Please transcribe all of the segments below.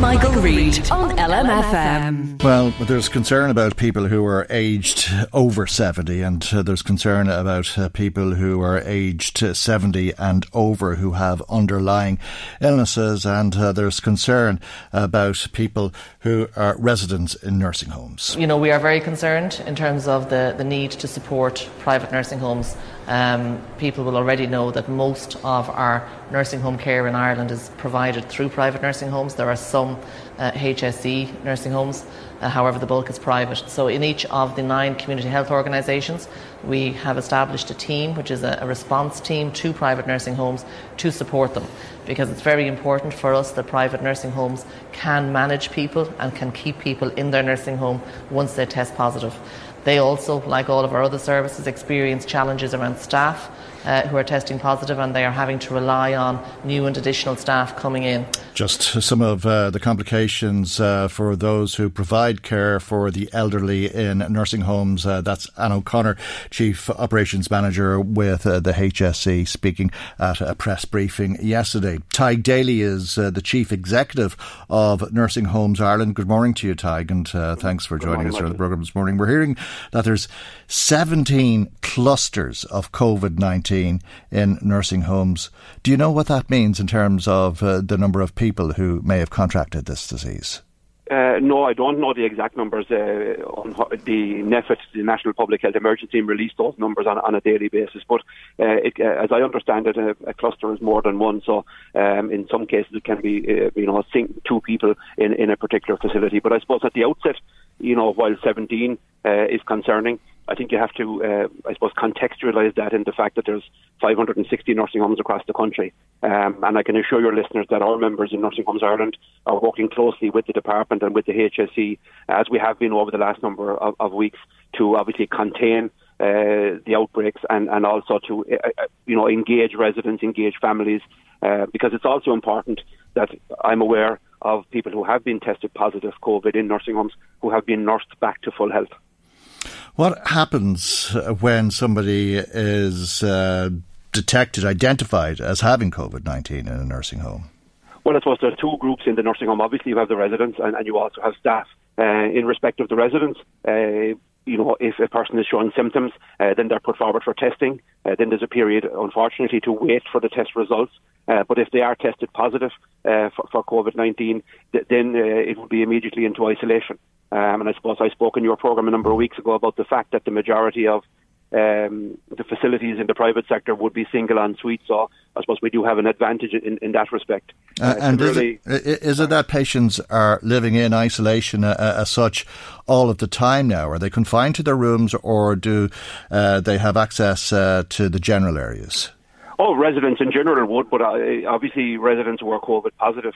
Michael, Reade on LMFM. Well, there's concern about people who are aged over 70, and uh, there's concern about uh, people who are aged 70 and over who have underlying illnesses, and uh, there's concern about people who are residents in nursing homes. You know, we are very concerned in terms of the, the need to support private nursing homes um, people will already know that most of our nursing home care in Ireland is provided through private nursing homes. There are some uh, HSE nursing homes, uh, however, the bulk is private. So, in each of the nine community health organisations, we have established a team, which is a, a response team to private nursing homes to support them. Because it's very important for us that private nursing homes can manage people and can keep people in their nursing home once they test positive. They also, like all of our other services, experience challenges around staff uh, who are testing positive and they are having to rely on new and additional staff coming in. Just some of uh, the complications uh, for those who provide care for the elderly in nursing homes. Uh, that's Anne O'Connor, Chief Operations Manager with uh, the HSE, speaking at a press briefing yesterday. Tadhg Daly is uh, the Chief Executive of Nursing Homes Ireland. Good morning to you, Tadhg, and thanks for joining us on the programme this morning. We're hearing that there's 17 clusters of COVID 19 in nursing homes. Do you know what that means in terms of uh, the number of people who may have contracted this disease? Uh, no, I don't know the exact numbers. Uh, on the NPHET, the National Public Health Emergency Team, release those numbers on, on a daily basis. But uh, it, uh, as I understand it, a, a, cluster is more than one. So um, in some cases, it can be uh, you know think two people in, in a particular facility. But I suppose at the outset, you know, while 17 uh, is concerning, I think you have to, uh, I suppose, contextualise that in the fact that there's 560 nursing homes across the country. Um, and I can assure your listeners that our members in Nursing Homes Ireland are working closely with the department and with the HSE, as we have been over the last number of, of weeks, to obviously contain uh, the outbreaks and, and also to, uh, uh you know, engage residents, engage families, uh, because it's also important that I'm aware of people who have been tested positive COVID in nursing homes who have been nursed back to full health. What happens when somebody is uh, detected, identified as having COVID 19 in a nursing home? Well, I suppose there's two groups in the nursing home. Obviously, you have the residents and, and you also have staff. Uh, in respect of the residents, uh, you know, if a person is showing symptoms, uh, then they're put forward for testing. Uh, then there's a period, unfortunately, to wait for the test results. Uh, but if they are tested positive uh, for, for COVID-19, th- then uh, it would be immediately into isolation. Um, and I suppose I spoke in your program a number of weeks ago about the fact that the majority of um, the facilities in the private sector would be single en suite. So I suppose we do have an advantage in, in that respect. Uh, uh and is it, is it that patients are living in isolation uh, uh, as such all of the time now? Are they confined to their rooms or do uh, they have access uh, to the general areas? Oh, residents in general would, but obviously residents who are COVID positive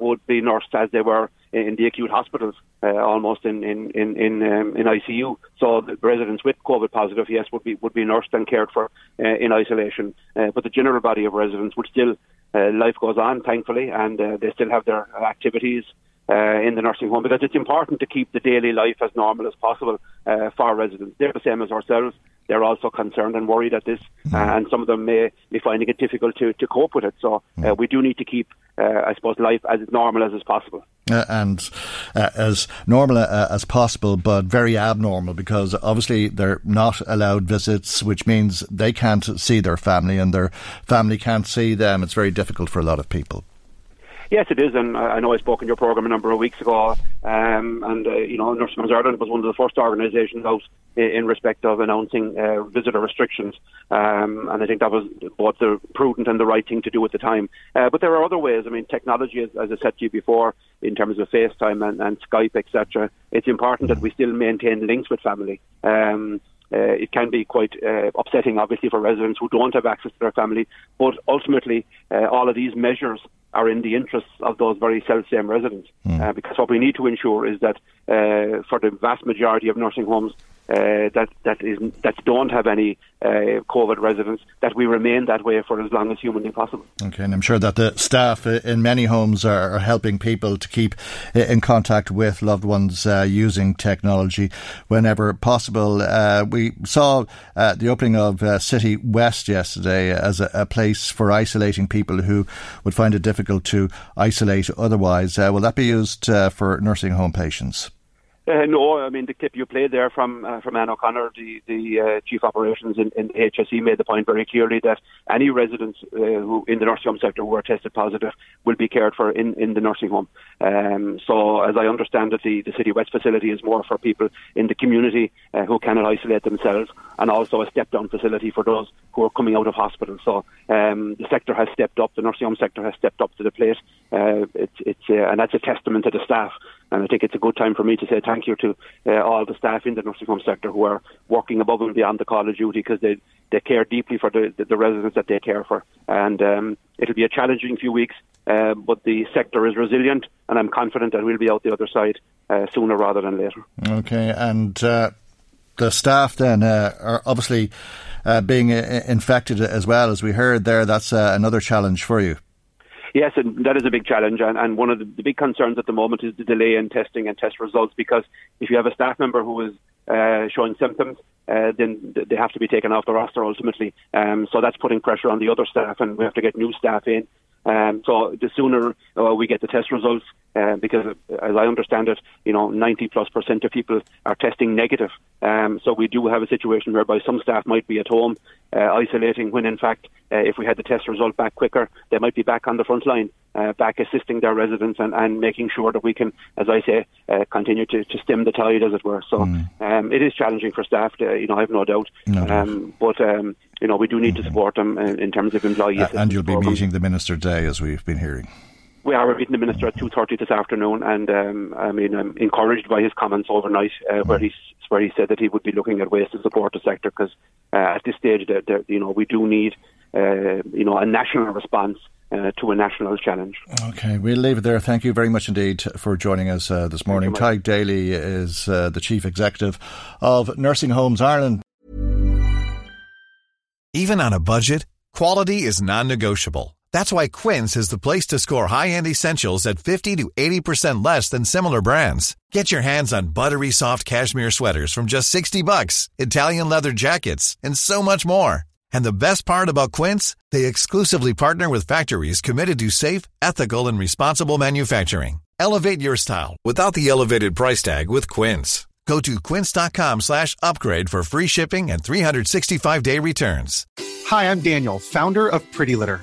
would be nursed as they were in the acute hospitals, uh, almost in in in in, um, in ICU. So residents with COVID positive, yes, would be would be nursed and cared for uh, in isolation. Uh, but the general body of residents would still uh, life goes on, thankfully, and uh, they still have their activities. Uh, in the nursing home because it's important to keep the daily life as normal as possible uh, for residents. They're the same as ourselves. They're also concerned and worried at this, mm. uh, and some of them may be finding it difficult to, to cope with it. So uh, mm. we do need to keep uh, I suppose, life as normal as is possible. Uh, and uh, as normal uh, as possible, but very abnormal because obviously they're not allowed visits, which means they can't see their family and their family can't see them. It's very difficult for a lot of people. Yes, it is, and I know I spoke in your program a number of weeks ago, um, and uh, you know, Nursing Homes Ireland was one of the first organisations out in, in, respect of announcing uh, visitor restrictions, um, and I think that was both the prudent and the right thing to do at the time. Uh, but there are other ways. I mean, technology, as, as I said to you before, in terms of FaceTime and, and Skype, etc. It's important that we still maintain links with family. Um, uh, it can be quite uh, upsetting, obviously, for residents who don't have access to their family. But ultimately, uh, all of these measures are in the interests of those very self-same residents. Mm. because what we need to ensure is that uh, for the vast majority of nursing homes, uh, that that is that don't have any uh, COVID residents, that we remain that way for as long as humanly possible. Okay, and I'm sure that the staff in many homes are, helping people to keep in contact with loved ones uh, using technology whenever possible. Uh, we saw uh, the opening of uh, City West yesterday as a, a, place for isolating people who would find it difficult to isolate otherwise. will that be used for nursing home patients? Uh, no, I mean the clip you played there from uh, from Anne O'Connor, the the uh, chief operations in, in HSE, made the point very clearly that any residents uh, who in the nursing home sector who are tested positive will be cared for in, in the nursing home. Um, so, as I understand it, the, the City West facility is more for people in the community uh, who cannot isolate themselves, and also a step down facility for those who are coming out of hospital. So, um, the sector has stepped up, the nursing home sector has stepped up to the plate. Uh, it's it's and that's a testament to the staff and I think it's a good time for me to say thank you to uh, all the staff in the nursing home sector who are working above and beyond the call of duty because they, they care deeply for the, the, residents that they care for. And um, it'll be a challenging few weeks, uh, but the sector is resilient, and I'm confident that we'll be out the other side uh, sooner rather than later. Okay, and uh, the staff then uh, are obviously uh, being infected as well, as we heard there. That's another challenge for you. Yes, and that is a big challenge. And, and one of the, the, big concerns at the moment is the delay in testing and test results because if you have a staff member who is uh, showing symptoms, uh, then they have to be taken off the roster ultimately. Um, so that's putting pressure on the other staff, and we have to get new staff in. Um, so the sooner uh, we get the test results, uh, because as I understand it, you know, 90 plus percent of people are testing negative. Um, so we do have a situation whereby some staff might be at home uh, isolating when in fact, uh, if we had the test result back quicker, they might be back on the front line, uh, back assisting their residents and, and making sure that we can, as I say, uh, continue to, to stem the tide, as it were. So mm. um, it is challenging for staff, to, you know, I have no doubt. No um, but um, you know, we do need mm-hmm. to support them in, in terms of employees. uh, And you'll be programs. meeting the minister today, as we've been hearing. We are meeting the minister at two thirty this afternoon, and um, I mean, I'm encouraged by his comments overnight, uh, where mm. he where he said that he would be looking at ways to support the sector because uh, at this stage, that, that, you know, we do need uh, you know a national response uh, to a national challenge. Okay, we'll leave it there. Thank you very much indeed for joining us uh, this morning. Tadhg Daly is uh, the Chief Executive of Nursing Homes Ireland. Even on a budget, quality is non negotiable. That's why Quince is the place to score high end essentials at 50 to 80% less than similar brands. Get your hands on buttery soft cashmere sweaters from just 60 bucks, Italian leather jackets, and so much more. And the best part about Quince, they exclusively partner with factories committed to safe, ethical, and responsible manufacturing. Elevate your style without the elevated price tag with Quince. Go to quince.com slash upgrade for free shipping and 365-day returns. Hi, I'm Daniel, founder of Pretty Litter.